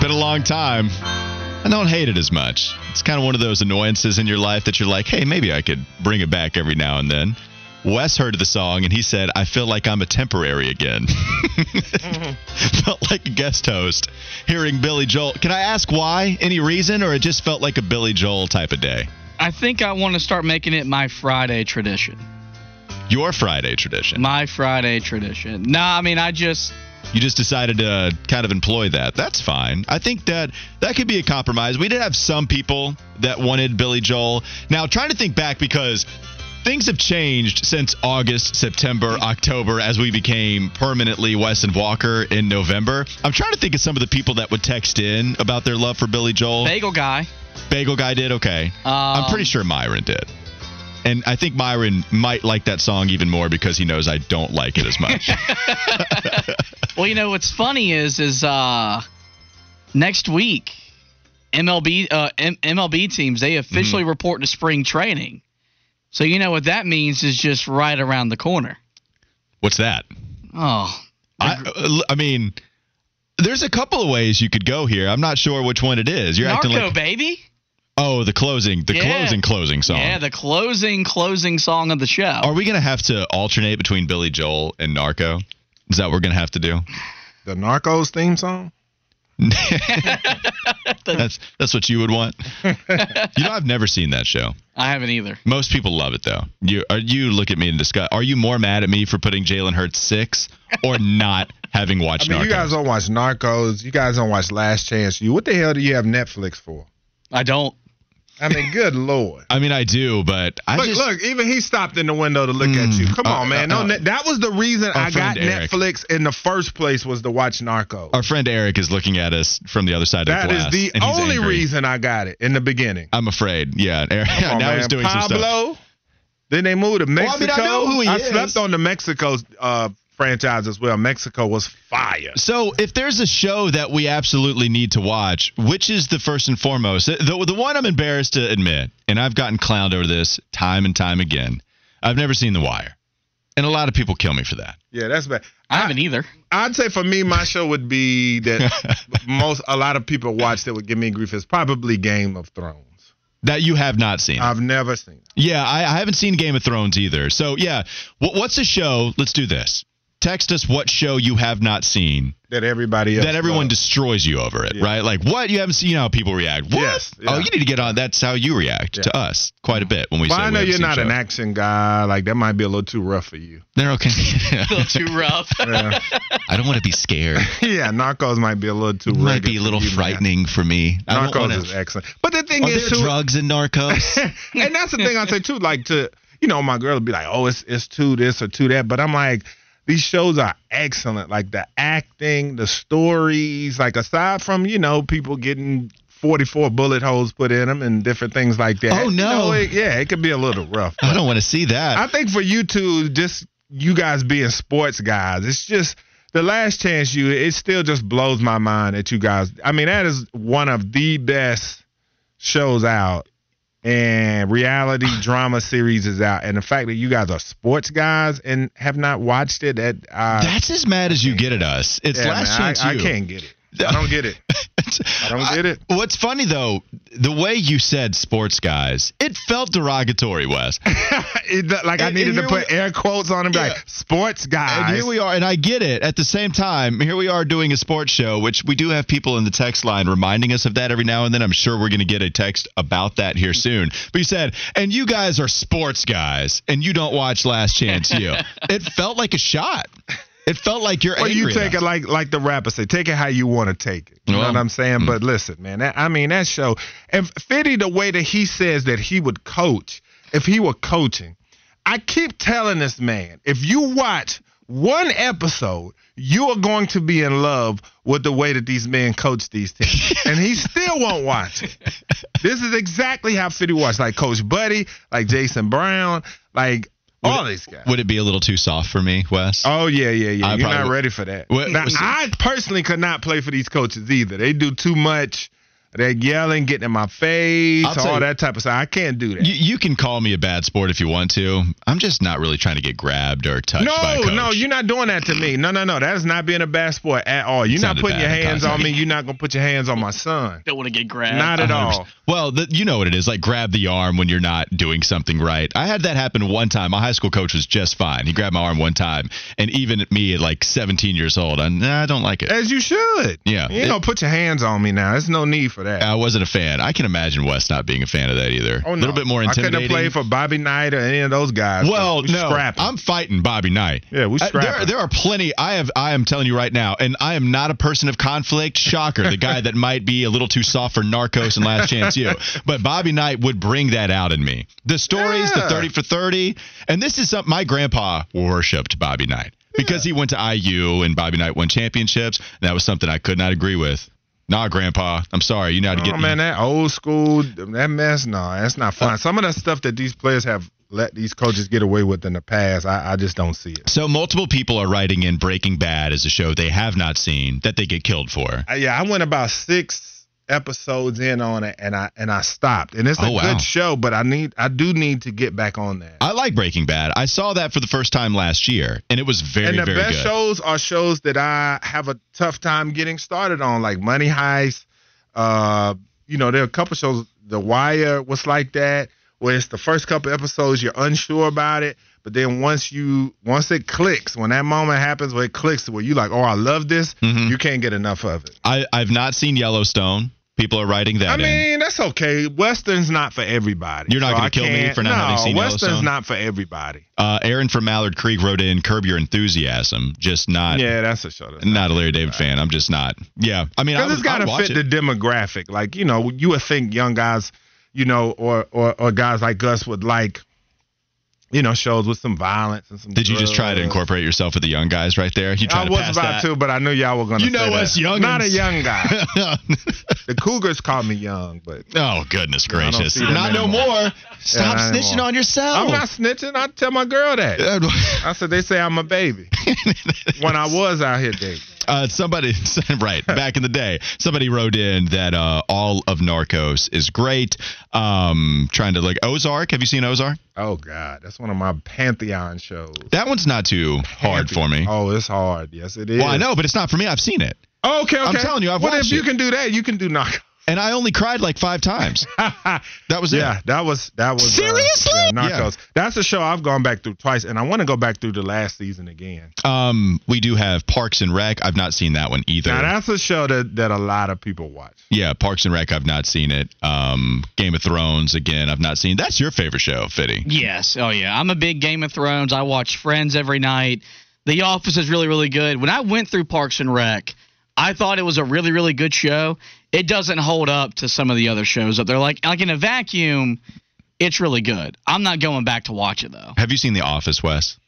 Been a long time. I don't hate it as much. It's kind of one of those annoyances in your life that you're like, hey, maybe I could bring it back every now and then. Wes heard the song and he said, I feel like I'm a temporary again. felt like a guest host hearing Billy Joel. Can I ask why? Any reason? Or it just felt like a Billy Joel type of day? I think I want to start making it my Friday tradition. Your Friday tradition. My Friday tradition. No, I mean, I just. You just decided to kind of employ that. That's fine. I think that that could be a compromise. We did have some people that wanted Billy Joel. Now, trying to think back because things have changed since August, September, October as we became permanently Wes and Walker in November. I'm trying to think of some of the people that would text in about their love for Billy Joel. Bagel guy. Bagel guy did okay. Um, I'm pretty sure Myron did. And I think Myron might like that song even more because he knows I don't like it as much. Well, you know what's funny is is uh next week MLB uh M- MLB teams they officially Mm-hmm. report to spring training. So you know what that means is just right around the corner. What's that? Oh, I, I mean, there's a couple of ways you could go here. I'm not sure which one it is. You're acting Narco like baby. Oh, the closing, the Yeah. closing, closing song. Yeah, the closing closing song of the show. Are we gonna have to alternate between Billy Joel and Narco? Is that what we're gonna have to do? The Narcos theme song? That's that's what you would want. you know, I've never seen that show. I haven't either. Most people love it though. You are you look at me and discuss. Are you more mad at me for putting Jalen Hurts six or not having watched? I watched mean, Narcos? you guys don't watch Narcos. You guys don't watch Last Chance U. What the hell do you have Netflix for? I don't. I mean, good lord. I mean, I do, but I look, just look, even he stopped in the window to look at you. Come uh, on, man. uh, No, uh, ne- that was the reason I got Eric. Netflix in the first place was to watch Narcos. our friend Eric is looking at us from the other side of the is That is the only angry. reason I got it in the beginning. I'm afraid. Yeah, Eric, Come on, now man. he's doing some stuff. Pablo. Then they moved to Well, I Mexico. mean, I know who he is. slept on the Mexico uh, franchise as well. Mexico was fire. So, if there's a show that we absolutely need to watch, which is the first and foremost? The, the one I'm embarrassed to admit, and I've gotten clowned over this time and time again. I've never seen The Wire, and a lot of people kill me for that. Yeah, that's bad. I haven't either. I'd say for me, my show would be that most a lot of people watch that would give me grief is probably Game of Thrones. That you have not seen. I've never seen. it. Yeah, I, I haven't seen Game of Thrones either. So, yeah, what, what's a show? Let's do this. Text us what show you have not seen That everybody else that everyone loves. destroys you over it, right? Like, what? You haven't seen how people react. What? Yes, yeah. Oh, you need to get on. That's how you react to us quite a bit when we Well, say I know haven't you're seen not an action guy. Like that might be a little too rough for you. They're okay. A little too rough. Yeah, I don't want to be scared. yeah Narcos might be a little too. It might rugged be a for little you, man. frightening for me. I don't Narcos wanna, is excellent. But the thing Are is, there too, drugs in Narcos? and that's the thing I say too. Like to you know, my girl would be like, "Oh, it's it's two this or two that," but I'm like, these shows are excellent. Like the acting, the stories. Like aside from you know people getting 44 bullet holes put in them and different things like that. Oh, you no. know, it- yeah, it could be a little rough. I don't want to see that. I think for you two, just you guys being sports guys, it's just the last chance U. It still just blows my mind that you guys. I mean, that is one of the best shows out, and reality drama series is out, and the fact that you guys are sports guys and have not watched it, that uh, That's as mad as you get at us. It's yeah, last man, chance I, you. I can't get it. I don't get it. I don't get it. What's funny though, the way you said sports guys, it felt derogatory, Wes. It- like I needed to put air quotes on them, Yeah. like sports guys. And here we are, and I get it. At the same time, here we are doing a sports show, which we do have people in the text line reminding us of that every now and then. I'm sure we're going to get a text about that here soon. But you said, and you guys are sports guys, and you don't watch Last Chance U. it felt like a shot. It felt like you're Well, you take enough. it like like the rapper say, take it how you want to take it. You know what I'm saying? Mm. But listen, man, that, I mean that show and Fitty, the way that he says that he would coach if he were coaching. I keep telling this man, if you watch one episode, you are going to be in love with the way that these men coach these teams, and he still won't watch it. This is exactly how Fitty was, like Coach Buddy, like Jason Brown, like all these guys. Would it be a little too soft for me, Wes? Oh yeah, yeah, yeah. I You're not would- ready for that. What- now, I personally could not play for these coaches either. They do too much. They're yelling, getting in my face, I'll all you- that type of stuff. I can't do that. You, you can call me a bad sport if you want to. I'm just not really trying to get grabbed or touched by a no, coach. no, you're not doing that to me. No, no, no. That is not being a bad sport at all. You're not putting your hands on me. You're not gonna put your hands on my son. Don't want to get grabbed. Not at 100%. all. Well, the, you know what it is. Like grab the arm when you're not doing something right. I had that happen one time. My high school coach was just fine. He grabbed my arm one time, and even at me at like 17 years old, I, nah, I don't like it. As you should. Yeah. You ain't gonna put your hands on me now. There's no need for that. I wasn't a fan. I can imagine Wes not being a fan of that either. oh, A little bit more intimidating. I couldn't played for Bobby Knight or any of those guys. Well, we no, scrapping. I'm fighting Bobby Knight. Yeah, we Uh, there, there are plenty. I have. I am telling you right now, and I am not a person of conflict. Shocker, the guy that might be a little too soft for Narcos and Last Chance U, But Bobby Knight would bring that out in me. The stories, the thirty for thirty, and this is something my grandpa worshipped Bobby Knight because he went to IU and Bobby Knight won championships. That was something I could not agree with. Nah, Grandpa, I'm sorry. You know how to Oh get man, that old school, that mess. No, that's not fun. Uh, Some of the stuff that these players have let these coaches get away with in the past, I, I just don't see it. So multiple people are writing in Breaking Bad as a show they have not seen that they get killed for. I, yeah, I went about six episodes in on it, and I and I stopped. And it's a Oh, wow. good show, but I need, I do need to get back on that. I like Breaking Bad. I saw that for the first time last year, and it was very, and the very best good. shows are shows that I have a tough time getting started on, like Money Heist. Uh, you know, there are a couple shows. The Wire was like that, where it's the first couple episodes you're unsure about it, but then once you once it clicks, when that moment happens where it clicks, where you like, oh, I love this, Mhm. you can't get enough of it. I, I've not seen Yellowstone. People are writing that I in. mean, that's okay. Western's not for everybody. You're not so gonna kill me for not no, having seen Western's Yellowstone? not for everybody. Uh, Aaron from Mallard Creek wrote in "Curb Your Enthusiasm." Just not, Yeah, that's a show. That's not a Larry David fan. I'm just not. Yeah, I mean, I Because it's got to fit it. the demographic. Like you know, you would think young guys, you know, or or, or guys like us would like, you know, shows with some violence and some. Did you just try to incorporate yourself with the young guys right there? You I trying to was about that? to, but I knew y'all were gonna. You know us young. Not a young guy. the Cougars call me young, but oh goodness I gracious! Not no more. Stop not snitching anymore. on yourself. I'm not snitching. I tell my girl that. I said they say I'm a baby when I was out here dating. Uh, somebody, right, back in the day, somebody wrote in that uh, all of Narcos is great. Um, trying to like Ozark. Have you seen Ozark? Oh God, that's one of my pantheon shows. That one's not too hard for me. Oh, it's hard. Yes, it is. Well, I know, but it's not for me. I've seen it, okay, okay. I'm telling you, I've Well, if watched you it. can do that, you can do knock. And I only cried like five times. That was yeah, it. that was that was uh, Seriously? yeah, Narcos. That's a show I've gone back through twice, and I want to go back through the last season again. Um, we do have Parks and Rec. I've not seen that one either. Now that's a show that that a lot of people watch. yeah, Parks and Rec. I've not seen it. Um, Game of Thrones again. I've not seen. That's your favorite show, Fitty. Yes. Oh yeah. I'm a big Game of Thrones. I watch Friends every night. The Office is really really good. When I went through Parks and Rec, I thought it was a really really good show. It doesn't hold up to some of the other shows up there. Like like in a vacuum, it's really good. I'm not going back to watch it though. Have you seen The Office, Wes?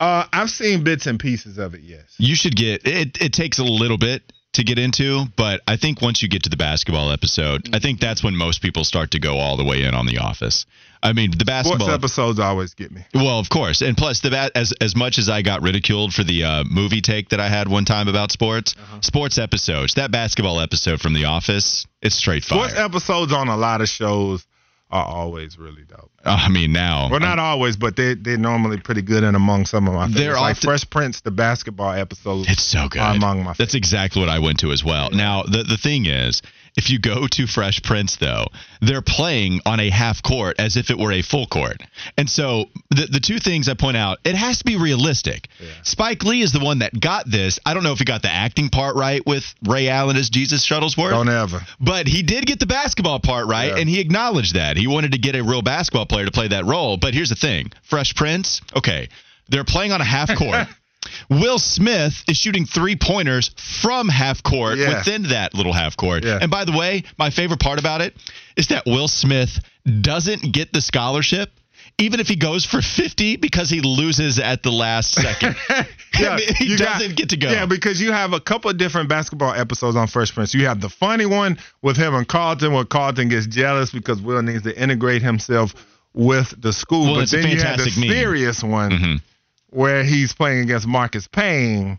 Uh, I've seen bits and pieces of it. Yes. You should get it. It takes a little bit to get into, but I think once you get to the basketball episode, I think that's when most people start to go all the way in on The Office. I mean, the basketball Sports episodes always get me. Well, of course, and plus the ba- as as much as I got ridiculed for the uh, movie take that I had one time about sports, Uh-huh. sports episodes, that basketball episode from The Office, it's straight fire. Sports episodes on a lot of shows are always really dope. Uh, I mean, now Well, not always, but they they're normally pretty good and among some of my favorites. They're like often- Fresh Prince, the basketball episodes. It's so good. are among my That's exactly what I went to as well. Now, the the thing is, if you go to Fresh Prince though, they're playing on a half court as if it were a full court. And so the the two things I point out, it has to be realistic. Spike Lee is the one that got this. I don't know if he got the acting part right with Ray Allen as Jesus Shuttlesworth. Don't ever. But he did get the basketball part right, Yeah. and he acknowledged that. He wanted to get a real basketball player to play that role. But here's the thing Fresh Prince, okay, they're playing on a half court. Will Smith is shooting three pointers from half court Yes. within that little half court. Yeah. And by the way, my favorite part about it is that Will Smith doesn't get the scholarship. Even if he goes for 50 because he loses at the last second. I mean, he you doesn't get to go. Yeah, because you have a couple of different basketball episodes on Fresh Prince. You have the funny one with him and Carlton, where Carlton gets jealous because Will needs to integrate himself with the school. Well, but then you have the meme. serious one Mhm. Where he's playing against Marcus Payne,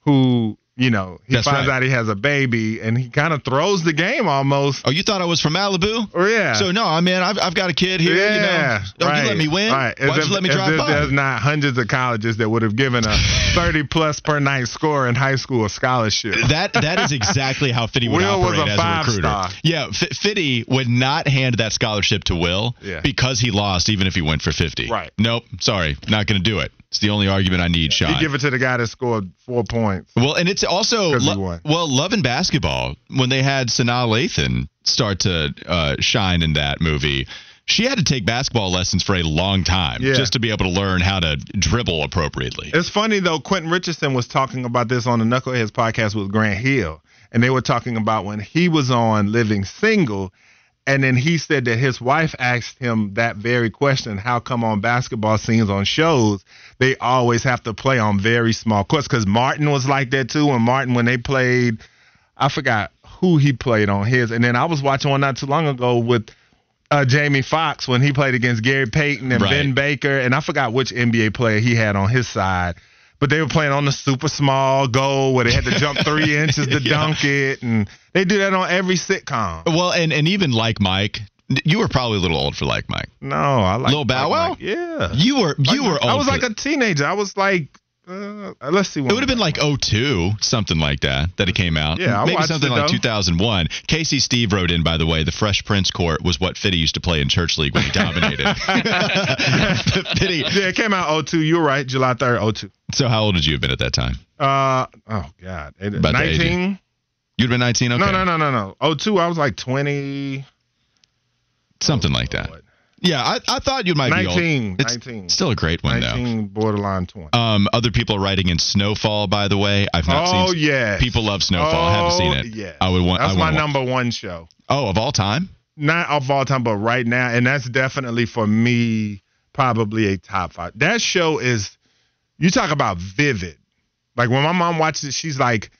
who you know he That's finds right. out he has a baby, and he kind of throws the game almost. Oh, you thought I was from Malibu? Oh yeah. So no, I mean I've, I've got a kid here. yeah, you know, right, you let me win. Right. Why'd if- you let me drive if by? There's not hundreds of colleges that would have given a 30 plus per night score in high school a scholarship. That that is exactly how Fitty would Will was operate a as a recruiter. star. Yeah, F- Fitty would not hand that scholarship to Will Yeah. because he lost, even if he went for fifty. Right. Nope. Sorry, not going to do it. It's the only argument I need, Sean. You give it to the guy that scored four points. Well, and it's also lo- well, love and basketball when they had Sanaa Lathan start to uh, shine in that movie. She had to take basketball lessons for a long time Yeah. just to be able to learn how to dribble appropriately. It's funny though. Quentin Richardson was talking about this on the Knuckleheads podcast with Grant Hill, and they were talking about when he was on Living Single, and then he said that his wife asked him that very question: How come on basketball scenes on shows they always have to play on very small courts? Because Martin was like that too. And Martin, when they played, I forgot who he played on his, and then I was watching one not too long ago with. Uh, Jamie Foxx when he played against Gary Payton and Right. Vin Baker, and I forgot which NBA player he had on his side, but they were playing on the super small goal where they had to jump three inches to Yeah. dunk it, and they do that on every sitcom. Well, and and even like Mike, you were probably a little old for like Mike. No, I like Lil Bow like Wow? Mike. Yeah, You were you Like, were old. I was like a teenager. I was like, uh, let's see. It would have been like 02, something like that, that it came out. Yeah, I maybe something like though. 2001. Casey Steve wrote in, by the way, the Fresh Prince Court was what Fitty used to play in church league when he dominated. Fitty. Yeah, it came out 02. You're right, July 3rd, 02. So how old would you have been at that time? Uh, oh God, It- About the age of- 19. You'd have been 19. Okay, No, no, no, no, no. 02, I was like 20. something like that. Yeah, I, I thought you might 19, be old. It's 19. still a great one 19, borderline 20. Um, other people are writing in Snowfall. By the way, I've not oh seen. Oh yeah, People love Snowfall. I haven't seen it. Yeah, I would want. That's I my number one show. Oh, of all time. Not of all time, but right now, and that's definitely for me probably a top five. That show is. You talk about vivid. Like when my mom watches it, she's like,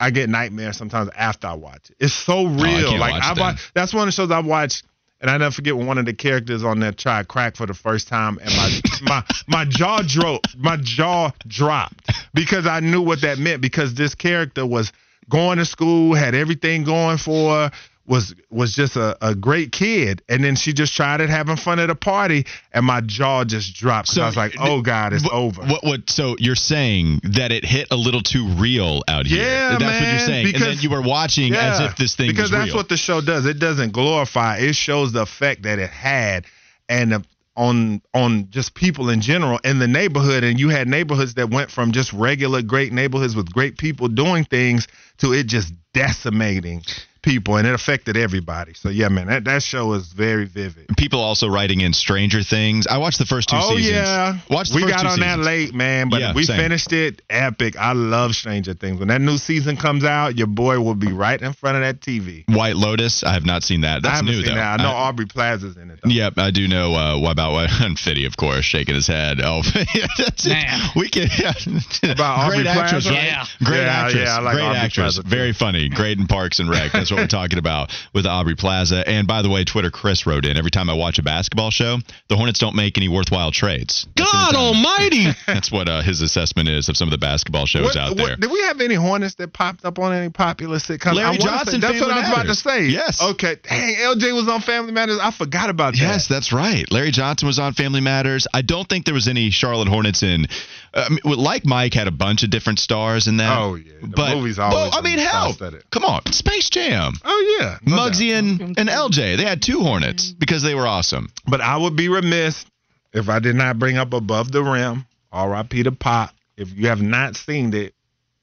I get nightmares sometimes after I watch it. It's so real. Oh, like watch I watch. That's one of the shows I watched. And I never forget when one of the characters on there tried crack for the first time, and my my my jaw dropped. My jaw dropped because I knew what that meant. Because this character was going to school, had everything going for, her, was was just a, a great kid, and then she just tried it, having fun at a party, and my jaw just dropped. 'cause I was like, oh god, it's what, over. What? What? So you're saying that it hit a little too real out here? Yeah, that's what you're man, saying. and then because- you were watching as if this thing because that's real. what the show does. It doesn't glorify. It shows the effect that it had, and uh, on on just people in general in the neighborhood. And you had neighborhoods that went from just regular great neighborhoods with great people doing things to it just decimating people, and it affected everybody. So yeah, man, that that show is very vivid. People also writing in Stranger Things. I watched the first two oh seasons. yeah, Watched the we first got two on that late, man, but Yeah, we same. finished it epic. I love Stranger Things. When that new season comes out, your boy will be right in front of that TV. White Lotus. I have not seen that. That's haven't new seen though. that. I know I- Aubrey Plaza's in it. Though. Yep, I do know uh, what about what and Fitty, of course, shaking his head. Oh, yeah, that's it. Man. We can About great Aubrey actress, right? Yeah. Great Yeah, actress, yeah, I like great Aubrey actress, Plaza, very funny, great in Parks and Rec. That's what we're talking about with Aubrey Plaza. And by the way, Twitter Chris wrote in every time I watch a basketball show, the Hornets don't make any worthwhile trades. That's God anytime- Almighty! That's what uh, his assessment is of some of the basketball shows What- out what- there. did we have any Hornets that popped up on any popular sitcoms? Larry I wanna say- Johnson, That's what Family I was about to say. Yes. Okay. Dang, LJ was on Family Matters. I forgot about that. Yes, that's right. Larry Johnson was on Family Matters. I don't think there was any Charlotte Hornets in. Uh, I mean, well, like Mike had a bunch of different stars in that. Oh, yeah. The but movie's always well, I mean, hell, come on, Space Jam. Oh yeah. no Muggsy doubt. and, and LJ. They had two Hornets because they were awesome. But I would be remiss if I did not bring up Above the Rim. R.I.P. to Pop. If you have not seen it,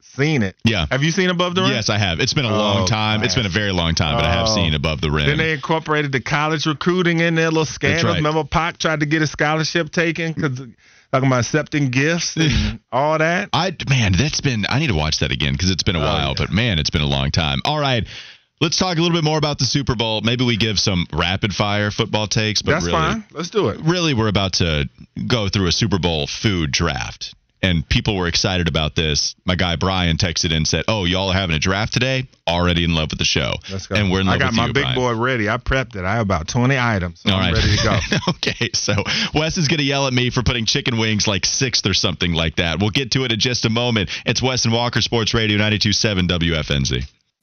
seen it. Yeah. Have you seen Above the Rim? Yes, I have. It's been a Oh, long time. It's been a very long time, but I have Oh. seen Above the Rim. Then they incorporated the college recruiting in there, little scandals. right. Remember, Pac tried to get a scholarship taken because talking about accepting gifts and all that. I man, that's been. I need to watch that again because it's been a Oh, while. yeah. But man, it's been a long time. All right. Let's talk a little bit more about the Super Bowl. Maybe we give some rapid fire football takes, but That's really, fine. Let's do it. really we're about to go through a Super Bowl food draft. And people were excited about this. My guy Brian texted in and said, "Oh, y'all are having a draft today? Already in love with the show." Let's go. And we're in love with the show. I got my you, big Brian. board ready. I prepped it. I have about 20 items. So All I'm right. ready to go. okay, so Wes is going to yell at me for putting chicken wings like sixth or something like that. We'll get to it in just a moment. It's Wes and Walker Sports Radio 92.7 WFNZ.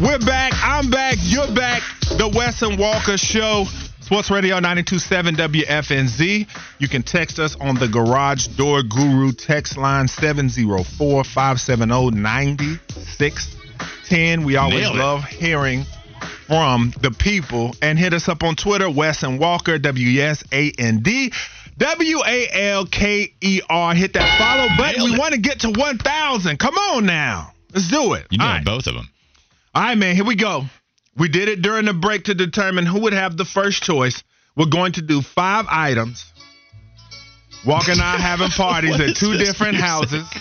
We're back. I'm back. You're back. The Wes and Walker Show. Sports Radio 927 WFNZ. You can text us on the Garage Door Guru text line 704 570 9610. We always love hearing from the people. And hit us up on Twitter, Wes and Walker, W S A N D. W A L K E R. Hit that follow button. Nailed We want to get to 1,000. Come on now. Let's do it. You nailed right. both of them. All right, man, here we go. We did it during the break to determine who would have the first choice. We're going to do five items. Walker and I having parties at two different music? houses.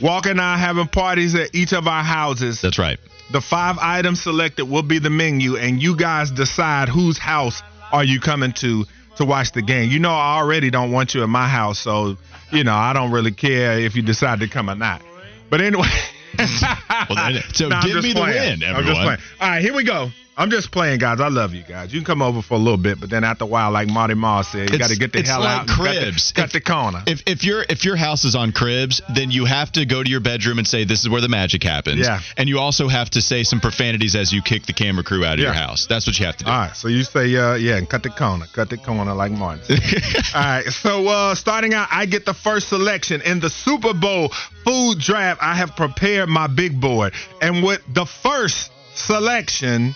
Walker and I having parties at each of our houses. That's right. The five items selected will be the menu, and you guys decide whose house are you coming to to watch the game. You know, I already don't want you at my house, so you know I don't really care if you decide to come or not. But anyway. Well, then- so give me the win, I'm just everyone. All right, here we go. I'm just playing, guys. I love you guys. You can come over for a little bit, but then after a while, like Marty Moss said, you got to get the hell like out. cut the- cribs. Cut If- the corner. If if your if your house is on cribs, then you have to go to your bedroom and say this is where the magic happens. Yeah. And you also have to say some profanities as you kick the camera crew out of your Yeah. house. That's what you have to do. All right, so you say, uh, yeah, and cut the corner. Cut the corner like Marty. All right, so uh, starting out, I get the first selection in the Super Bowl food draft. I have prepared my big board. And with the first selection,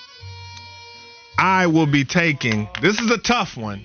I will be taking, this is a tough one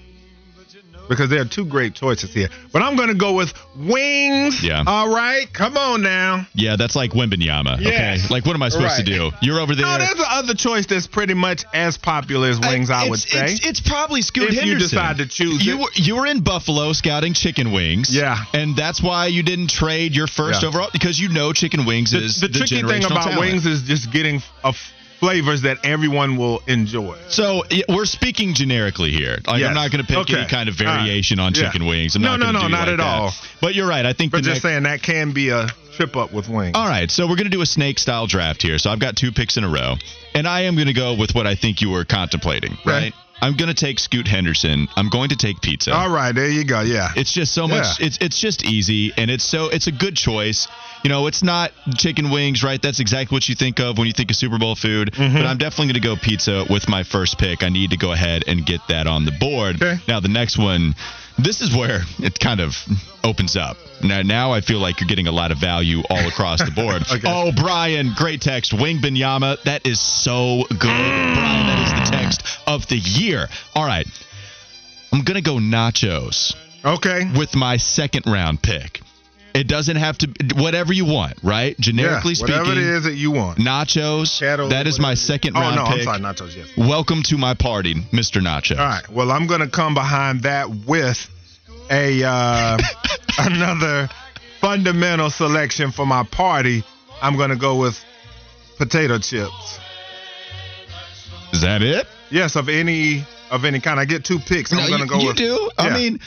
because there are two great choices here. But I'm going to go with wings. Yeah. All right, come on now. Yeah, that's like Wembanyama. Yes. Okay. Like what am I supposed to do? You're over there. No, there's another choice that's pretty much as popular as wings, I, It's- would say. It's, it's probably Scoot If you decide to choose you it. Were, you were in Buffalo scouting chicken wings. Yeah. And that's why you didn't trade your first Yeah. overall because you know chicken wings the, is the the, tricky thing about talent. wings is just getting uh, flavors that everyone will enjoy. So we're speaking generically here. Like Yes. I'm not going to pick Okay. any kind of right. variation on Yeah. chicken wings. I'm No, no, no, not like at that. all. But you're right. I think But just next, saying that can be a trip up with wings. All right, so we're going to do a snake style draft here. So I've got two picks in a row, and I am going to go with what I think you were contemplating. Okay. Right? I'm going to take Scoot Henderson. I'm going to take pizza. All right, there you go. Yeah. It's just so much. Yeah. It's it's just easy, and it's so it's a good choice. You know, it's not chicken wings, right? That's exactly what you think of when you think of Super Bowl food. Mm-hmm. But I'm definitely going to go pizza with my first pick. I need to go ahead and get that on the board. Okay. Now the next one, this is where it kind of opens up. Now, now I feel like you're getting a lot of value all across the board. Okay. Oh, Brian, great text. Wing Binyama, that is so good. Brian, that is the text of the year. All right. I'm going to go nachos okay. with my second round pick. It doesn't have to whatever you want, right? Generically yeah, whatever speaking, it is that you want. nachos. Cattle, that is my whatever. second Oh round no, I'm pick. sorry, nachos. Yes. Welcome to my party, Mr. Nacho. All right. Well, I'm going to come behind that with a uh, another fundamental selection for my party. I'm going to go with potato chips. Is that it? Yes, of any of any kind. I get two picks. I'm No, to you, go you with do. I mean,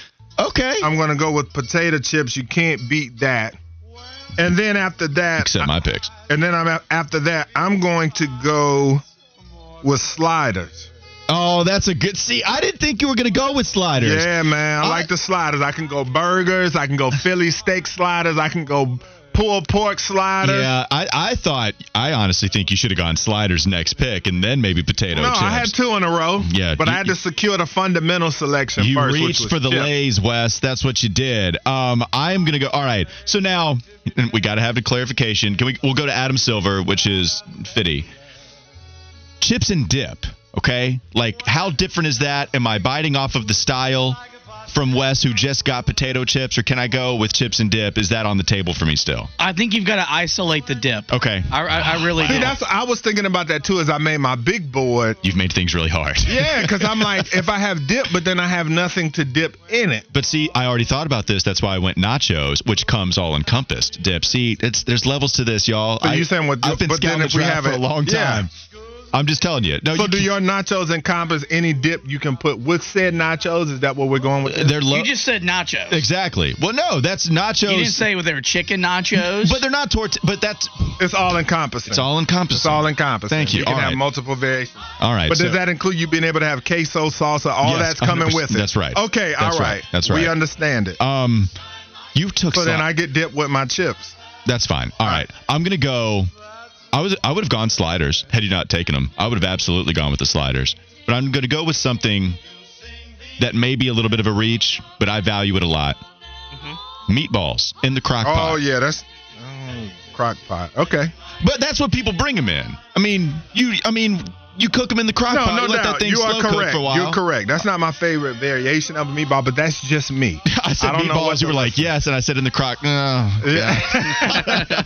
Okay. I'm gonna go with potato chips. You can't beat that. And then after that, Except my picks. and then I'm after that, I'm going to go with sliders. Oh, that's a good. See, I didn't think you were going to go with sliders. Yeah, man, I, I- like the sliders. I can go burgers. I can go Philly steak sliders. I can go pulled pork slider. Yeah, I, I thought I honestly think you should have gone sliders next pick and then maybe potato No, chips. I had two in a row. Yeah, but you- I had to secure the fundamental selection You first. which reached for the chips. Lays, Wes. That's what you did. Um, I'm gonna go. All right. So now we got to have a clarification. Can we? We'll go to Adam Silver, which is Fitty. Chips and dip. Okay. Like, how different is that? Am I biting off of the style from Wes, who just got potato chips, or can I go with chips and dip? Is that on the table for me still? I think you've got to isolate the dip. Okay. I, I, I really See, do. that's I was thinking about that too. As I made my big board. You've made things really hard. Yeah, because I'm like, if I have dip, but then I have nothing to dip in it. But see, I already thought about this. That's why I went nachos, which comes all encompassed. Dip. See, it's there's levels to this, y'all. But I, you saying what? I've been but then scouting if the we have for a it- long yeah. Time. I'm just telling you. No, So you, do your nachos encompass any dip you can put with said nachos? Is that what we're going with? they're low. you just said nachos. exactly. Well, no, that's nachos. You didn't say they were chicken nachos. but they're not tort. But that's It's all encompassing. it's all encompassing. It's all encompassing. Thank you. You can All have right. multiple variations. All right. But so- does that include you being able to have queso, salsa, all Yes, that's coming with it? That's right. Okay, That's all right. right. That's We understand it. um, you took. so then I get dipped with my chips. That's fine. All right. I'm gonna go. I was I would have gone sliders had you not taken them. I would have absolutely gone with the sliders. But I'm gonna go with something that may be a little bit of a reach, but I value it a lot. Meatballs in the crock pot. Mm-hmm. Oh yeah, that's oh, crock pot. Okay. But that's what people bring them in. I mean, you. I mean, you cook them in the crock No, pot. no you let doubt. that thing You are slow cook correct. for a while. You're correct. That's not my favorite variation of a meatball, but that's just me. I said don't know meatballs. You were like, rest- yes, and I said in the crock. No. Yeah.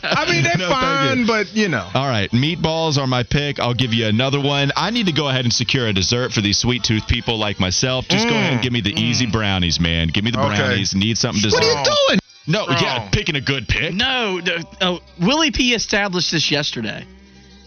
I mean, they're No, fine, you. but you know. All right, meatballs are my pick. I'll give you another one. I need to go ahead and secure a dessert for these sweet tooth people like myself. Just go ahead and give me the easy brownies, man. Give me the Mm. Okay. brownies. Need something to What are you doing? No, yeah, Oh. picking a good pick. no, the, uh, Willie P established this yesterday.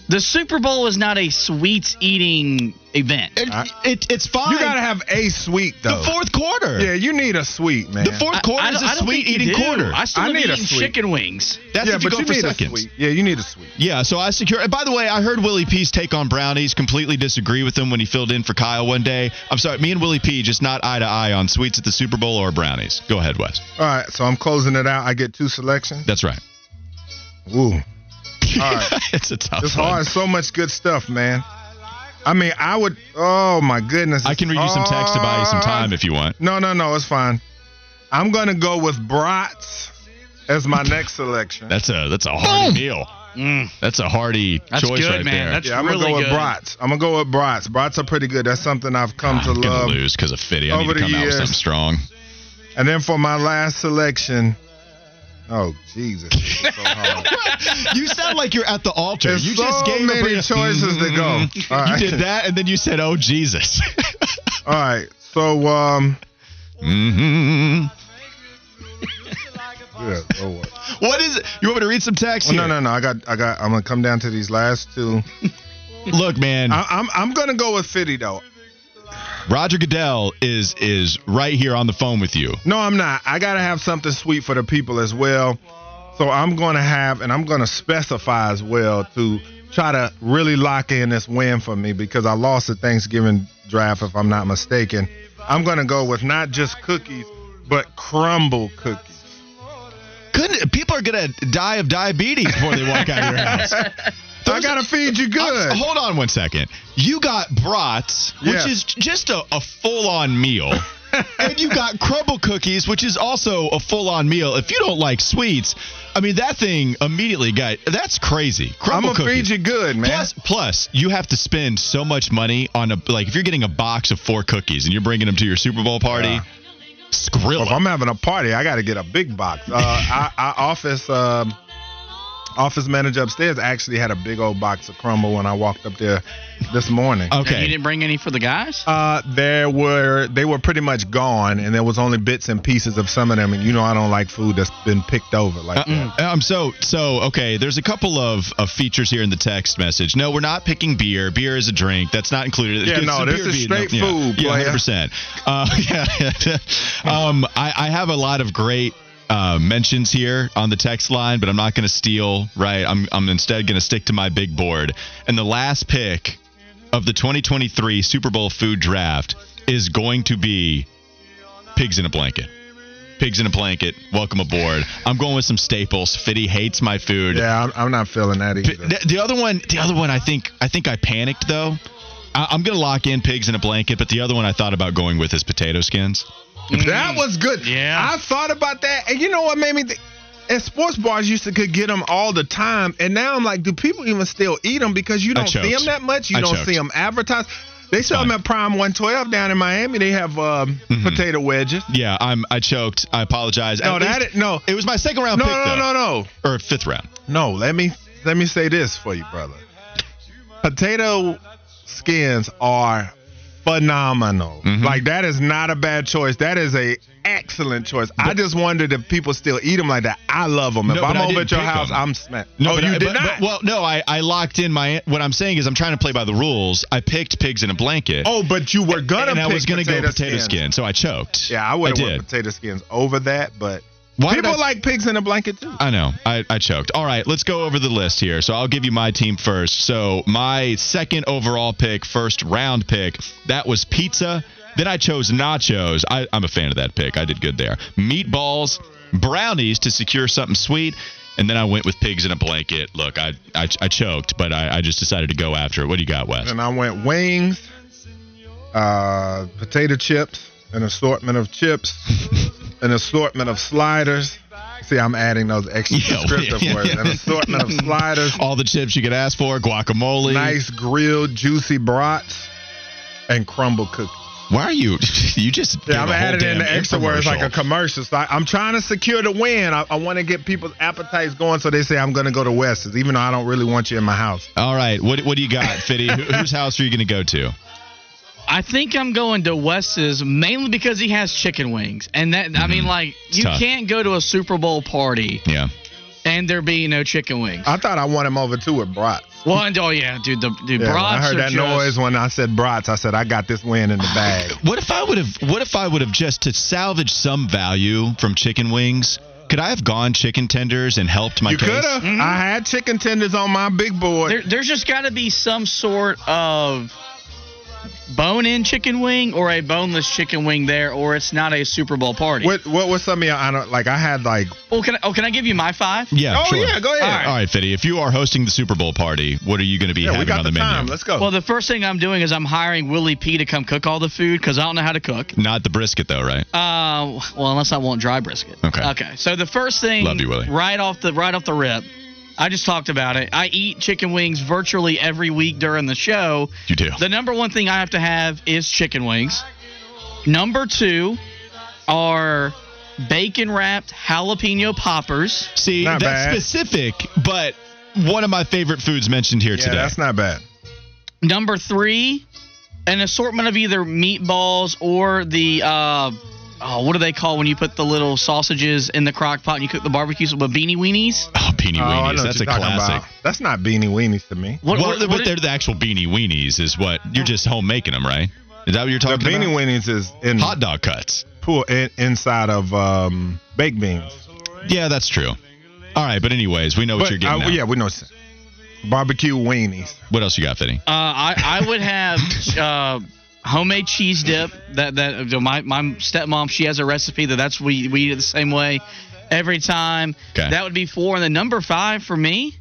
The Super Bowl is not a sweets eating event. It, it- it's fine. You gotta have a sweet though. the fourth quarter. Yeah, you need a sweet, man. The fourth quarter I, is a sweet eating quarter. I still I am need a eating sweet. chicken wings. That's yeah, if you but go you for need seconds. a sweet. Yeah, you need a sweet. Yeah, so I secure. By the way, I heard Willie P's take on brownies. Completely disagree with him when he filled in for Kyle one day. I'm sorry, me and Willie P just not eye to eye on sweets at the Super Bowl or brownies. Go ahead, Wes. All right, so I'm closing it out. I get two selections. That's right. Ooh, All right. it's a tough it's one. hard. So much good stuff, man. I mean, I would. Oh my goodness. I can read you some text to buy you some time if you want. No, no, no. It's fine. I'm gonna go with brats as my next selection. That's a that's a hearty meal. Mm, That's a hearty That's choice good, right man. there. That's yeah, I'm really gonna go with good. brats. I'm gonna go with brats. Brats are pretty good. That's something I've come to I'm gonna love. lose because of Fitty. I need Over to the come out with something strong. And then for my last selection, oh Jesus, so you sound like you're at the altar. There's you so just gave many a choices to go. All You right. did that, and then you said, "Oh Jesus." All right, so um, Mm-hmm. yeah, Lord. What is it? You want me to read some text Oh, here? no, no, no. I got, I got. I'm gonna come down to these last two. Look, man, I, I'm, I'm gonna go with Fitty though. Roger Goodell is is right here on the phone with you. No, I'm not. I gotta have something sweet for the people as well. So I'm gonna have, and I'm gonna specify as well to try to really lock in this win for me because I lost the Thanksgiving draft, if I'm not mistaken. I'm gonna go with not just cookies, but Crumbl cookies. Goodness, people are gonna die of diabetes before they walk out of your house. I gotta feed you good. I'm- hold on one second. You got brats, which Yes. is just a, a full-on meal. and you got Crumbl cookies, which is also a full-on meal. If you don't like sweets, I mean that thing immediately got that's crazy. I'm gonna feed you good, man. Plus, plus, you have to spend so much money on a like if you're getting a box of four cookies and you're bringing them to your Super Bowl party. Yeah. Skrilla. if I'm having a party, I got to get a big box. Uh, our, our office, um, office manager upstairs actually had a big old box of Crumbl when I walked up there this morning. And Okay. you didn't bring any for the guys? Uh, there were they were pretty much gone, and there was only bits and pieces of some of them. And you know, I don't like food that's been picked over like that. Um. So so okay. There's a couple of, of features here in the text message. No, we're not picking beer. Beer is a drink. That's not included. Yeah, It's no, a this beer is being- straight yeah, food, Yeah, player. hundred percent. Uh, yeah. um, I, I have a lot of great. Uh, mentions here on the text line, but I'm not going to steal. Right, I'm I'm instead going to stick to my big board. And the last pick of the 2023 Super Bowl food draft is going to be pigs in a blanket. Pigs in a blanket. Welcome aboard. I'm going with some staples. Fitty hates my food. Yeah, I'm, I'm not feeling that either. The, the other one, the other one, I think, I think I panicked though. I, I'm gonna lock in pigs in a blanket, but the other one I thought about going with is potato skins. That was good. Yeah. I thought about that, and you know what made me think? At sports bars, used to could get them all the time, and now I'm like, do people even still eat them? Because you don't see them that much. You I don't choked. see them advertised. They sell them at Prime 112 down in Miami. They have um, Mm-hmm. potato wedges. Yeah, I'm. I choked. I apologize. No, At that least- is, no, It was my second round no, pick, no, though, no, no, or fifth round. no. Let me let me say this for you, brother. Potato skins are phenomenal. Mhm. Like that is not a bad choice. That is a excellent choice. I just wondered if people still eat them like that. I love them. If but I'm over at your house, house, 'em. I'm smacked. No, oh, you I- did but- not. but- well, no, I, I locked in my. What I'm saying is, I'm trying to play by the rules. I picked pigs in a blanket. oh, but you were gonna. and I pick was gonna potato go potato skins. skin, so I choked. Yeah, I would have I went did. potato skins over that, but Why people I- like pigs in a blanket too. I know. I, I choked. All right, let's go over the list here. So I'll give you my team first. So my second overall pick, first round pick, that was pizza. Then I chose nachos. I, I'm a fan of that pick. I did good there. Meatballs, brownies to secure something sweet. And then I went with pigs in a blanket. Look, I I, I choked, but I, I just decided to go after it. What do you got, Wes? and I went wings, uh, potato chips, an assortment of chips, an assortment of sliders. See, I'm adding those extra Yeah, descriptive yeah, words. yeah. An assortment of sliders, All the chips you could ask for, guacamole. nice grilled juicy brats, and Crumbl cookies. Why are you? You just Yeah, I'm adding in the extra words like a commercial. So I, I'm trying to secure the win. I, I want to get people's appetites going, so they say I'm going to go to Wes's, even though I don't really want you in my house. All right, what what do you got, Fitty? Whose house are you going to go to? I think I'm going to Wes's mainly because he has chicken wings, and that I mean, mm-hmm. like you tough. can't go to a Super Bowl party Yeah. and there be no chicken wings. I thought I won him over too with brats. well, and, oh yeah, dude, the dude, Yeah, brats I heard are that just, noise when I said brats. I said I got this win in the bag. What if I would have? What if I would have just to salvage some value from chicken wings? Could I have gone chicken tenders and helped my you case? could have. Mm-hmm. I had chicken tenders on my big board. There, there's just got to be some sort of bone-in chicken wing or a boneless chicken wing there, or it's not a Super Bowl party. what what was some of y'all? I don't like. I had like. Oh, can I, oh, can I give you my five? Yeah. Oh sure. yeah, go ahead. All right. All right, Fitty. If you are hosting the Super Bowl party, what are you going to be Yeah, we having got on the, the, menu? time. Let's go. Well, the first thing I'm doing is I'm hiring Willie P to come cook all the food because I don't know how to cook. Not the brisket though, right? Uh, well, unless I want dry brisket. Okay. Okay. So the first thing, Love you, Willie. right off the right off the rip, I just talked about it. I eat chicken wings virtually every week during the show. You do. The number one thing I have to have is chicken wings. Number two are bacon wrapped jalapeno poppers. See, Not that's bad. specific, but one of my favorite foods mentioned here yeah, today. that's not bad. Number three, an assortment of either meatballs or the uh, oh, what do they call when you put the little sausages in the crock pot and you cook the barbecue? So, but beanie weenies. oh, beanie Oh, weenies. what That's a you're talking classic. about. That's not beanie weenies to me. What, well, what- but what they're the actual beanie weenies, is what you're just home making them, right? Is that what you're talking about? The beanie weenies is in Hot dog cuts. pool in, inside of um, baked beans. Yeah, that's true. All right, but anyways, we know what But, you're getting. uh, at. yeah, we know. what you're saying. Barbecue weenies. What else you got, Fitty? Uh, I, I would have uh, homemade cheese dip. That that my my stepmom she has a recipe that that's we we eat it the same way every time. Okay. That would be four, and then number five for me,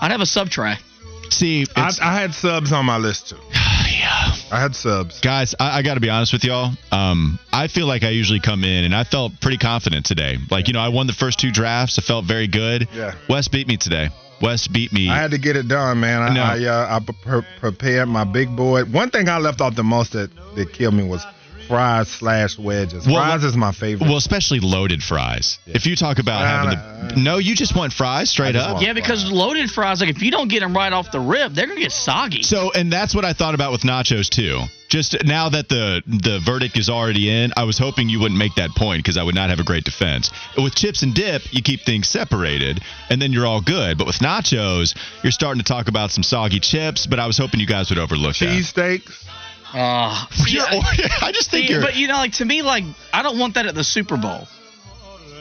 I'd have a sub tray. See, I, I had subs on my list too. I had subs. Guys, I, I got to be honest with y'all. Um, I feel like I usually come in and I felt pretty confident today. Like, you know, I won the first two drafts. I felt very good. Yeah. Wes beat me today. Wes beat me. I had to get it done, man. I, No. I, uh, I pre- prepared my big board. One thing I left off the most that, that killed me was fries slash wedges. Well, fries is my favorite. Well, especially loaded fries. If you talk about Nah, having nah, the no, you just want fries straight up. Yeah, because loaded fries, like if you don't get them right off the rib, they're gonna get soggy. So, and that's what I thought about with nachos too. Just now that the the verdict is already in, I was hoping you wouldn't make that point because I would not have a great defense. With chips and dip, you keep things separated, and then you're all good. But with nachos, you're starting to talk about some soggy chips. But I was hoping you guys would overlook cheese steaks. Uh, that. You're- I just think but you know, like to me, like I don't want that at the Super Bowl.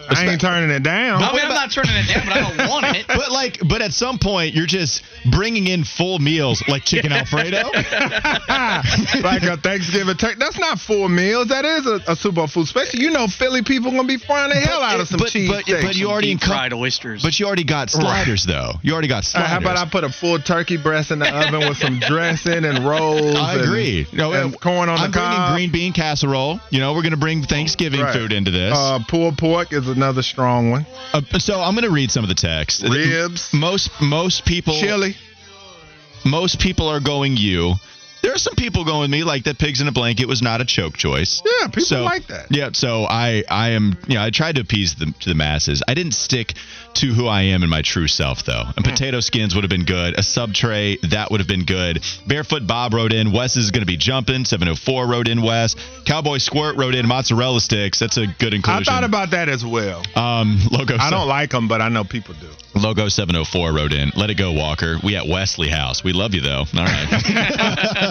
I ain't turning it down. I mean, I'm not turning it down, but I don't want it. But like, but at some point, you're just bringing in full meals like chicken Alfredo. like a Thanksgiving turkey. That's not four meals. That is a, a Super Bowl food. Especially, you know, Philly people gonna be frying the hell out of some but, cheese but, steaks. but you already Deep incom- fried oysters. But you already got sliders though. You already got Uh, sliders. how about I put a full turkey breast in the oven with some dressing and rolls? I and- agree. No, and corn on I'm the bringing cob. green bean casserole. You know, we're going to bring Thanksgiving Right. food into this. Uh, pulled pork is another strong one. Uh, so I'm going to read some of the text. Ribs. Most most people Chili. most people are going you. There are some people going with me like that pigs in a blanket was not a choke choice. Yeah, people So- like that. Yeah, so I I am you know I tried to appease the to the masses. I didn't stick to who I am and my true self though. And potato skins would have been good. A sub tray that would have been good. Barefoot Bob wrote in. Wes is going to be jumping. 704 wrote in. Wes. Cowboy Squirt wrote in. Mozzarella sticks. That's a good inclusion. I thought about that as well. um logo. I don't like them, but I know people do. Logo 704 wrote in. Let it go, Walker. We at Wesley House. We love you, though. All right.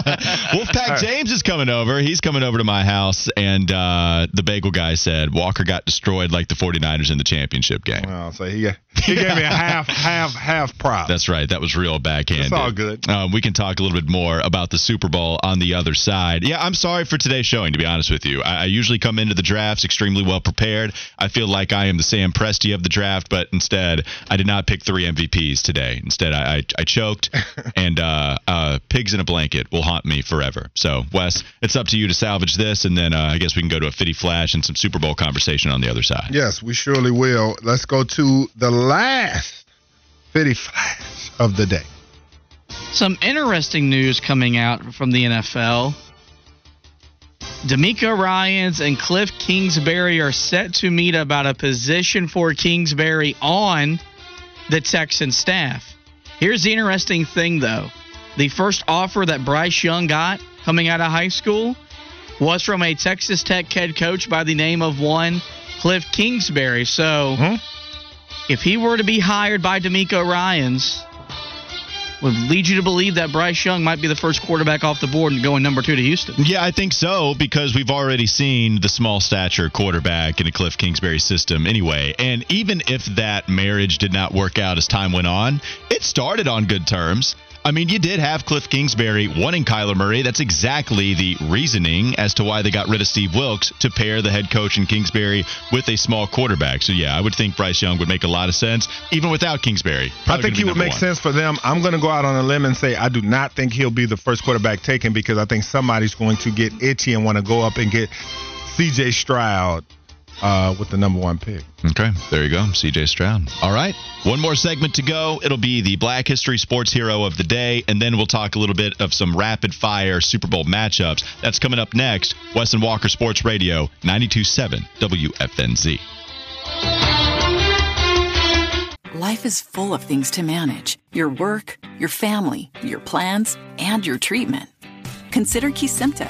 Wolfpack James is coming over. He's coming over to my house. And uh, the bagel guy said Walker got destroyed like the 49ers in the championship game. Oh, so he he gave me a half half half prop. That's right. That was real backhanded. It's all good. Um, we can talk a little bit more about the Super Bowl on the other side. Yeah, I'm sorry for today's showing, to be honest with you. I, I usually come into the drafts extremely well prepared. I feel like I am the Sam Presti of the draft, but instead, I did not pick three MVPs today. Instead, I, I, I choked, and uh, uh, pigs in a blanket will haunt me forever. So, Wes, it's up to you to salvage this, and then uh, I guess we can go to a Fitty Flash and some Super Bowl conversation on the other side. Yes, we surely will. Let's go to the last Fitty Flash of the day. Some interesting news coming out from the NFL. DeMeco Ryans and Cliff Kingsbury are set to meet about a position for Kingsbury on the Texan staff. Here's the interesting thing, though. The first offer that Bryce Young got coming out of high school was from a Texas Tech head coach by the name of one Cliff Kingsbury. So, Hmm? If he were to be hired by DeMeco Ryans, would lead you to believe that Bryce Young might be the first quarterback off the board and going number two to Houston. Yeah, I think so because we've already seen the small stature quarterback in a Cliff Kingsbury system anyway. And even if that marriage did not work out as time went on, it started on good terms. I mean, you did have Cliff Kingsbury wanting Kyler Murray. That's exactly the reasoning as to why they got rid of Steve Wilks to pair the head coach in Kingsbury with a small quarterback. So, yeah, I would think Bryce Young would make a lot of sense, even without Kingsbury. I think he would make one. sense for them. I'm going to go out on a limb and say I do not think he'll be the first quarterback taken because I think somebody's going to get itchy and want to go up and get C.J. Stroud uh, with the number one pick. Okay, there you go, CJ Stroud. All right, one more segment to go. It'll be the Black History Sports Hero of the Day, and then we'll talk a little bit of some rapid fire Super Bowl matchups. That's coming up next. Wes and Walker Sports Radio, 92.7 WFNZ. Life is full of things to manage your work, your family, your plans, and your treatment. Consider Kesimpta,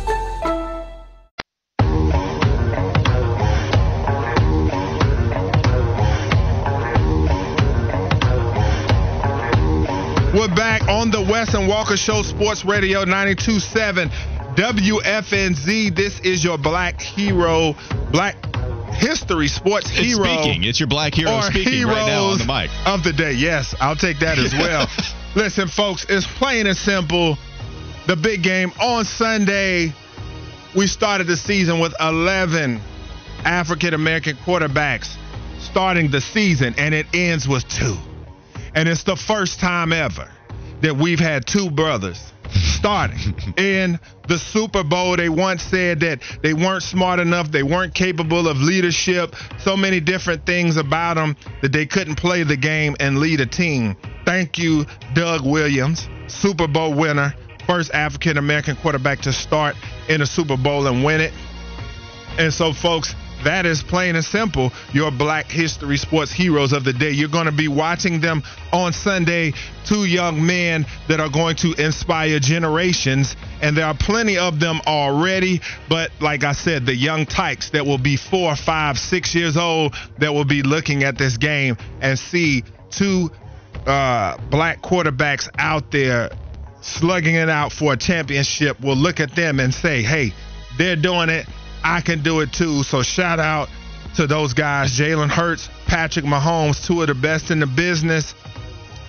We're back on the Wes and Walker Show, Sports Radio 92.7 WFNZ. This is your Black Hero, Black history sports It's hero speaking. It's your black hero speaking right now on the mic. of the day. Yes, I'll take that as well. Listen, folks, it's plain and simple. The big game on Sunday. We started the season with 11 African American quarterbacks starting the season, and it ends with two. And it's the first time ever that we've had two brothers starting in the Super Bowl. They once said that they weren't smart enough, they weren't capable of leadership, so many different things about them that they couldn't play the game and lead a team. Thank you, Doug Williams, Super Bowl winner, first African American quarterback to start in a Super Bowl and win it. And so, folks, that is plain and simple your Black History Sports heroes of the day. You're going to be watching them on Sunday. Two young men that are going to inspire generations, and there are plenty of them already. But like I said, the young tykes that will be four, five, six years old that will be looking at this game and see two uh, black quarterbacks out there slugging it out for a championship will look at them and say, hey, they're doing it. I can do it too. So shout out to those guys, Jalen Hurts, Patrick Mahomes, two of the best in the business.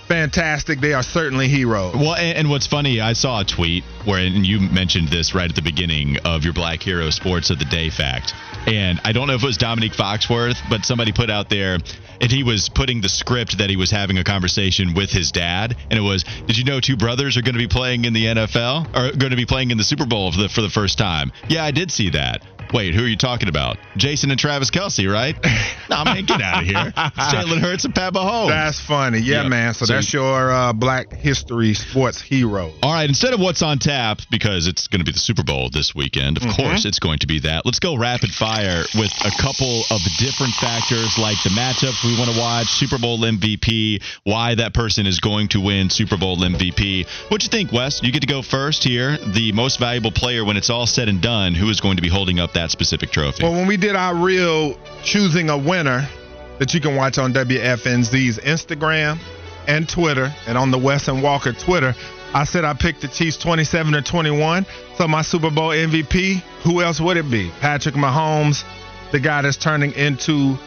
Fantastic. They are certainly heroes. Well, and, and what's funny, I saw a tweet where and you mentioned this right at the beginning of your Black Hero Sports of the Day fact. And I don't know if it was Domonique Foxworth, but somebody put out there, and he was putting the script that he was having a conversation with his dad. And it was, Did you know two brothers are going to be playing in the NFL or going to be playing in the Super Bowl for the, for the first time? Yeah, I did see that. Wait, who are you talking about? Jason and Travis Kelce, right? nah, man, get out of here. It's Jalen Hurts and Pat Mahomes. That's funny. Yeah, Yeah. man. So, So- that's your uh, Black History Sports hero. All right, instead of what's on tap, because it's going to be the Super Bowl this weekend, of course it's going to be that. Let's go rapid fire with a couple of different factors like the matchups we want to watch, Super Bowl MVP, why that person is going to win Super Bowl MVP. What you think, Wes? You get to go first here. The most valuable player when it's all said and done, who is going to be holding up that specific trophy? Well, when we did our real choosing a winner that you can watch on WFNZ's Instagram and Twitter and on the Wes and Walker Twitter, I said I picked the Chiefs 27 to 21. So my Super Bowl MVP, who else would it be? Patrick Mahomes, the guy that's turning into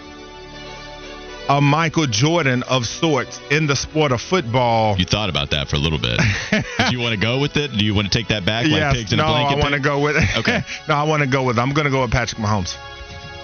a Michael Jordan of sorts in the sport of football. you thought about that for a little bit. Do you want to go with it? Do you want to take that back like Yes, pigs in no, a blanket? I want to go with it. Okay. no, I want to go with. I'm going to go with Patrick Mahomes.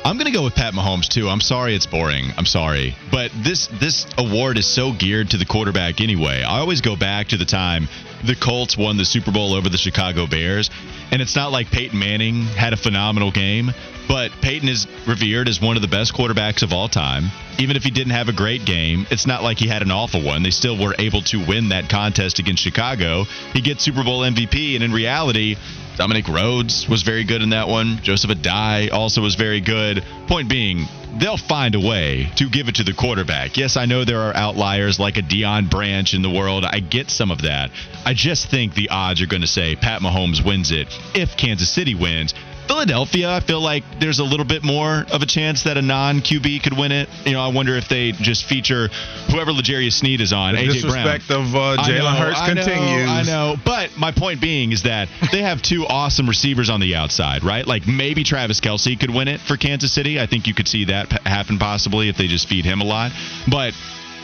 I'm gonna go with Pat Mahomes too. I'm sorry it's boring. I'm sorry, but this this award is so geared to the quarterback anyway. I always go back to the time the Colts won the Super Bowl over the Chicago Bears, and it's not like Peyton Manning had a phenomenal game, but Peyton is revered as one of the best quarterbacks of all time. Even if he didn't have a great game, it's not like he had an awful one. They still were able to win that contest against Chicago. He gets Super Bowl MVP, and in reality, Dominic Rhodes was very good in that one. Joseph Addai also was very good. Point being, they'll find a way to give it to the quarterback. Yes, I know there are outliers like a Deion Branch in the world. I get some of that. I just think the odds are going to say Pat Mahomes wins it if Kansas City wins. Philadelphia, I feel like there's a little bit more of a chance that a non QB could win it. You know, I wonder if they just feature whoever L'Jarius Sneed is on. The AJ Brown. of uh, Jalen Hurts I know, continues. I know, but my point being is that they have two awesome receivers on the outside, right? Like maybe Travis Kelce could win it for Kansas City. I think you could see that happen possibly if they just feed him a lot. But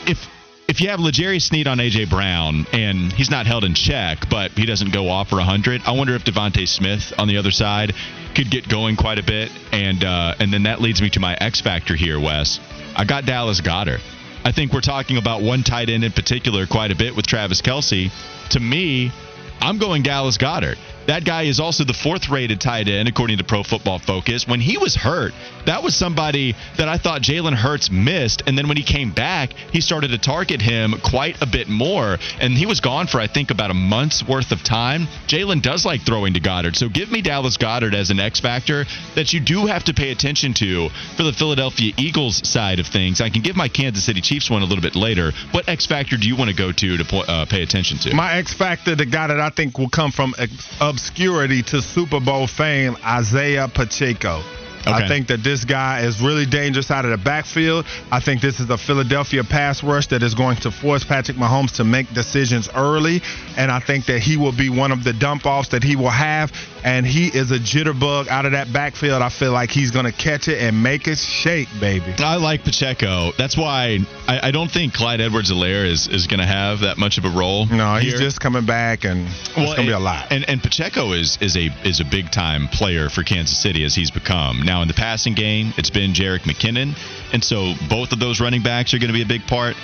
if if you have L'Jarius Sneed on AJ Brown and he's not held in check, but he doesn't go off for 100, I wonder if DeVonta Smith on the other side could get going quite a bit. And uh, and then that leads me to my X factor here, Wes. I got Dallas Goedert. I think we're talking about one tight end in particular quite a bit with Travis Kelce. To me, I'm going Dallas Goedert. That guy is also the fourth rated tight end, according to Pro Football Focus. When he was hurt, that was somebody that I thought Jalen Hurts missed. And then when he came back, he started to target him quite a bit more. And he was gone for, I think, about a month's worth of time. Jalen does like throwing to Goedert. So give me Dallas Goedert as an X factor that you do have to pay attention to for the Philadelphia Eagles side of things. I can give my Kansas City Chiefs one a little bit later. What X factor do you want to go to to uh, pay attention to? My X factor, the guy that I think will come from ex- obscurity to Super Bowl fame, Isaiah Pacheco. I think that this guy is really dangerous out of the backfield. I think this is a Philadelphia pass rush that is going to force Patrick Mahomes to make decisions early. And I think that he will be one of the dump offs that he will have. And he is a jitterbug out of that backfield. I feel like he's going to catch it and make it shake, baby. I like Pacheco. That's why I, I don't think Clyde Edwards-Helaire is, is going to have that much of a role. No, he's here. just coming back, and it's going to be a lot. And and Pacheco is is a is a big time player for Kansas City as he's become. Now in the passing game, it's been Jerick McKinnon, and so both of those running backs are going to be a big part.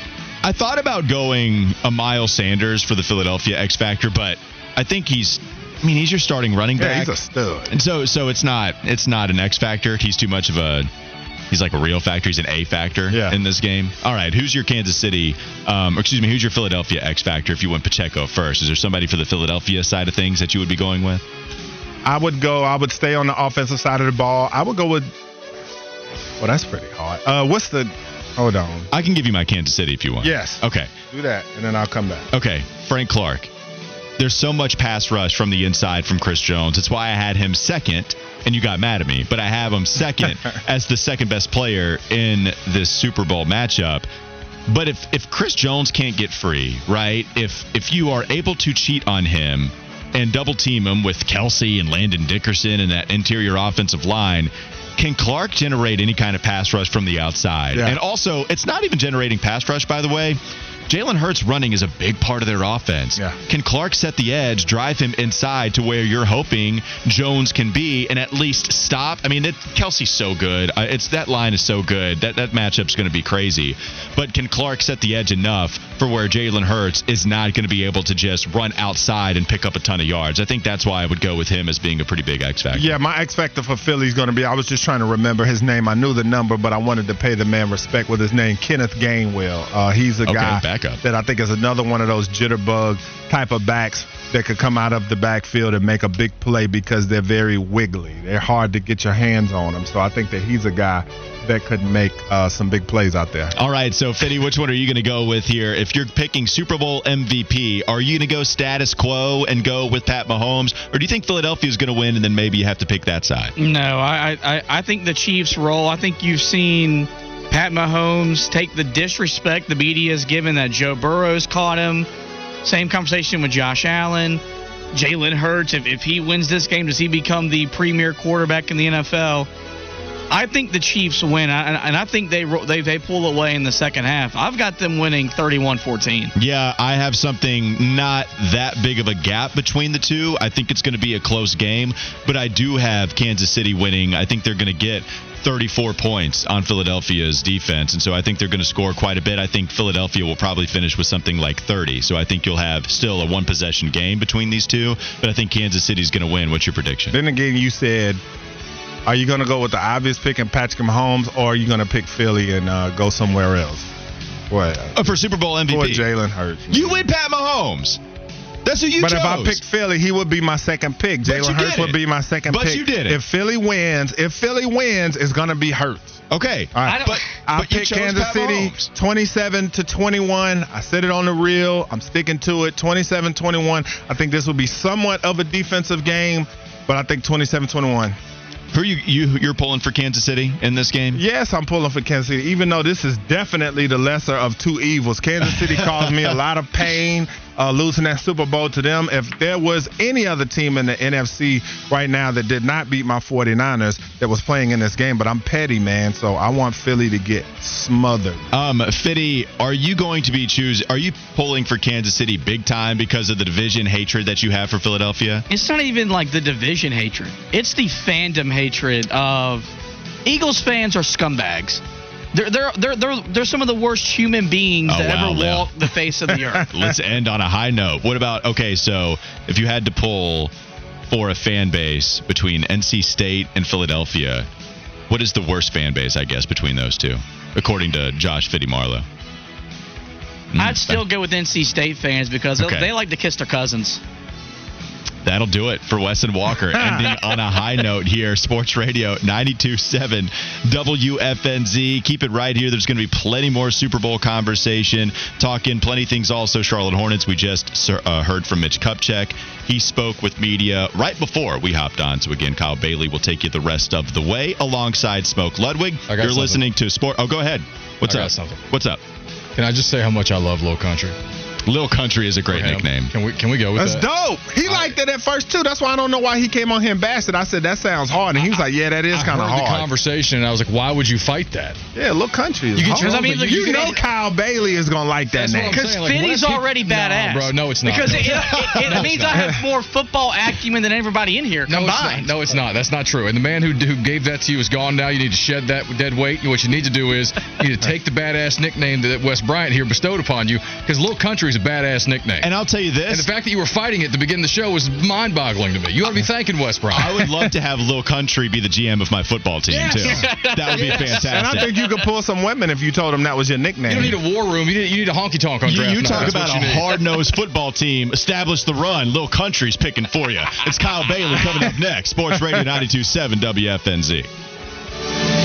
I thought about going a Miles Sanders for the Philadelphia X Factor, but I think he's I mean, he's your starting running back. yeah, he's a stud. And so so it's not it's not an X factor. He's too much of a he's like a real factor. He's an A factor Yeah. in this game. All right, who's your Kansas City? Um, or excuse me, who's your Philadelphia X factor? If you went Pacheco first, is there somebody for the Philadelphia side of things that you would be going with? I would go. I would stay on the offensive side of the ball. I would go with. Well, that's pretty hard. Uh, what's the? Hold on. I can give you my Kansas City if you want. Yes. Okay. Do that, and then I'll come back. Okay, Frank Clark. There's so much pass rush from the inside from Chris Jones. That's why I had him second, and you got mad at me. But I have him second as the second best player in this Super Bowl matchup. But if if Chris Jones can't get free, right? If if you are able to cheat on him and double team him with Kelce and Landon Dickerson and that interior offensive line, can Clark generate any kind of pass rush from the outside? Yeah. And also, it's not even generating pass rush, by the way. Jalen Hurts running is a big part of their offense. Yeah. Can Clark set the edge, drive him inside to where you're hoping Jones can be, and at least stop? I mean, it, Kelce's so good. Uh, it's that line is so good. That that matchup's going to be crazy. But can Clark set the edge enough for where Jalen Hurts is not going to be able to just run outside and pick up a ton of yards? I think that's why I would go with him as being a pretty big X factor. Yeah, my X factor for Philly is going to be. I was just trying to remember his name. I knew the number, but I wanted to pay the man respect with his name, Kenneth Gainwell. Uh, he's a Okay, guy backup. that I think is another one of those jitterbug type of backs that could come out of the backfield and make a big play because they're very wiggly. They're hard to get your hands on them. So I think that he's a guy that could make uh, some big plays out there. All right, so Fitty, which one are you going to go with here? If you're picking Super Bowl MVP, are you going to go status quo and go with Pat Mahomes, or do you think Philadelphia is going to win and then maybe you have to pick that side? No, I, I I think the Chiefs roll. I think you've seen Pat Mahomes take the disrespect the media has given that Joe Burrow's caught him. Same conversation with Josh Allen. Jalen Hurts, if, if he wins this game, does he become the premier quarterback in the NFL? I think the Chiefs win, and I think they they they pull away in the second half. I've got them winning 31-14. Yeah, I have something not that big of a gap between the two. I think it's going to be a close game, but I do have Kansas City winning. I think they're going to get 34 points on Philadelphia's defense, and so I think they're going to score quite a bit. I think Philadelphia will probably finish with something like 30. So I think you'll have still a one possession game between these two, but I think Kansas City's going to win. What's your prediction? Then again, you said, are you going to go with the obvious pick and Patrick Mahomes, or are you going to pick Philly and uh, go somewhere else? What? Uh, for Super Bowl For MVP. Jalen Hurts. You win Pat Mahomes. That's who you but chose. if I picked Philly, he would be my second pick. Jalen Hurts would be my second But pick. But you did it. If Philly wins, if Philly wins, it's gonna be Hurts. okay, All right. I don't- but I but picked Kansas Pat City Mahomes. 27 to 21. I said it on the reel. I'm sticking to it. 27 21. I think this will be somewhat of a defensive game, but I think 27 21. Who are you, you you're pulling for Kansas City in this game? Yes, I'm pulling for Kansas City, even though this is definitely the lesser of two evils. Kansas City caused me a lot of pain uh, losing that Super Bowl to them. If there was any other team in the NFC right now that did not beat my 49ers that was playing in this game, but I'm petty, man, so I want Philly to get smothered. Um, Fitty, are you going to be choosing? Are you pulling for Kansas City big time because of the division hatred that you have for Philadelphia? It's not even like the division hatred. It's the fandom hatred of Eagles fans are scumbags. They're they're they're they're, they're some of the worst human beings Oh, that wow, ever Leo. walked the face of the earth. Let's end on a high note. What about okay? So if you had to pull for a fan base between NC State and Philadelphia, what is the worst fan base? I guess between those two, according to Josh Fitty Marlowe. Mm, I'd still go with NC State fans because Okay. they like to kiss their cousins. That'll do it for Wes and Walker. Ending on a high note here. Sports Radio 92.7 WFNZ. Keep it right here. There's going to be plenty more Super Bowl conversation. Talking plenty things also. Charlotte Hornets. We just uh, heard from Mitch Kupchak. He spoke with media right before we hopped on. So again, Kyle Bailey will take you the rest of the way alongside Smoke Ludwig. I got You're something. listening to Sport. Oh, go ahead. What's I got up? something. What's up? Can I just say how much I love Low Country? Lil Country is a great nickname. Can we can we go with that? That's that? dope. He liked it at first too. That's why I don't know why he came on here and bashed it. I said that sounds hard, and he was like, "Yeah, that is kind of heard the hard." conversation, and I was like, "Why would you fight that?" yeah, look, country. Is You hard. your- I mean, look, you you know can- Kyle Bailey is gonna like that That's name. Because saying, like, Fitty's what he- already No, badass. bro, no, it's not. Because No, it, it, it, No, means not. I have more football acumen than everybody in here No, it's not. combined. No, it's not. That's not true. And the man who, who gave that to you is gone now. You need to shed that dead weight. What you need to do is you need to take the badass nickname that Wes Bryant here bestowed upon you because Little Country is a badass nickname. And I'll tell you And this. the fact that you were fighting it to begin the show was mind-boggling to me. You ought to be thanking Wes Bryant. I would love to have Lil Country be the GM of my football team Yes. too. That would be fantastic. and I think you could pull some women if you told them that was your nickname. You don't need a war room. You need, you need a honky tonk on You, draft you night. talk That's about what a need. hard nosed football team. Establish the run. Lil Country's picking for you. It's Kyle Bailey coming up next. Sports Radio 92.7 WFNZ.